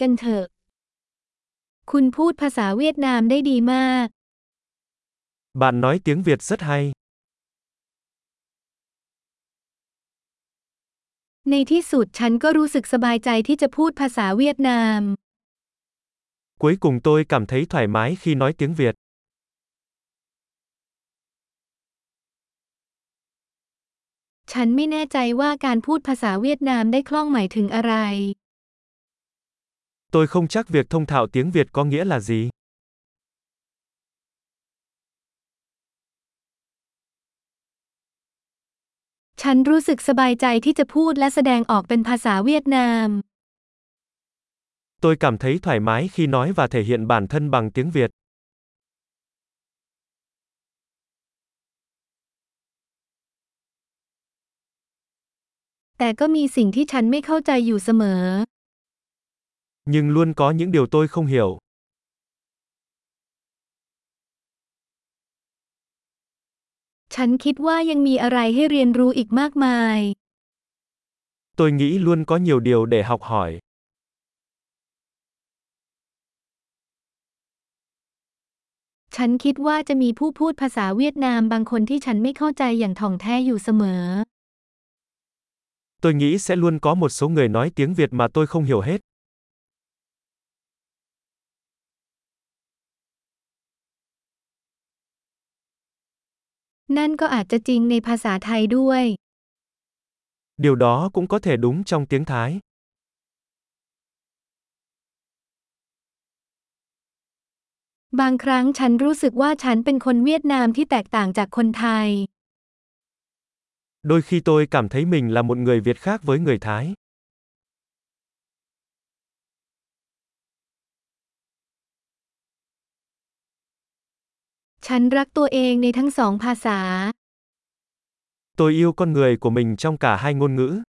กันเถอะ คุณพูดภาษาเวียดนามได้ดีมาก Bạn nói tiếng Việt rất hay. ในที่สุดฉันก็รู้สึกสบายใจที่จะพูดภาษาเวียดนาม Cuối cùng tôi cảm thấy thoải mái khi nói tiếng Việt. ฉันไม่แน่ใจว่าการพูดภาษาเวียดนามได้คล่องหมายถึงอะไร Tôi không chắc việc thông thạo tiếng Việt có nghĩa là gì. ฉันรู้สึกสบายใจที่จะพูดและแสดงออกเป็นภาษาเวียดนาม Tôi cảm thấy thoải mái khi nói và thể hiện bản thân bằng tiếng Việt. Nhưng luôn có những điều tôi không hiểu. ฉันคิดว่ายังมีอะไรให้เรียนรู้อีกมากมาย Tôi nghĩ luôn có nhiều điều để học hỏi. ฉันคิดว่าจะมีผู้พูดภาษาเวียดนามบางคนที่ฉันไม่เข้าใจอย่างถ่องแท้อยู่เสมอ Tôi nghĩ sẽ luôn có một số người nói tiếng Việt mà tôi không hiểu hết. นั่นก็อาจจะจริงในภาษาไทยด้วย Điều đó cũng có thể đúng trong tiếng Thái. บางครั้งฉันรู้สึกว่าฉันเป็นคนเวียดนามที่แตกต่างจากคนไทย Đôi khi tôi cảm thấy mình là một người Việt khác với người Thái. ฉันรักตัวเองในทั้งสองภาษา Tôi yêu con người của mình trong cả hai ngôn ngữ.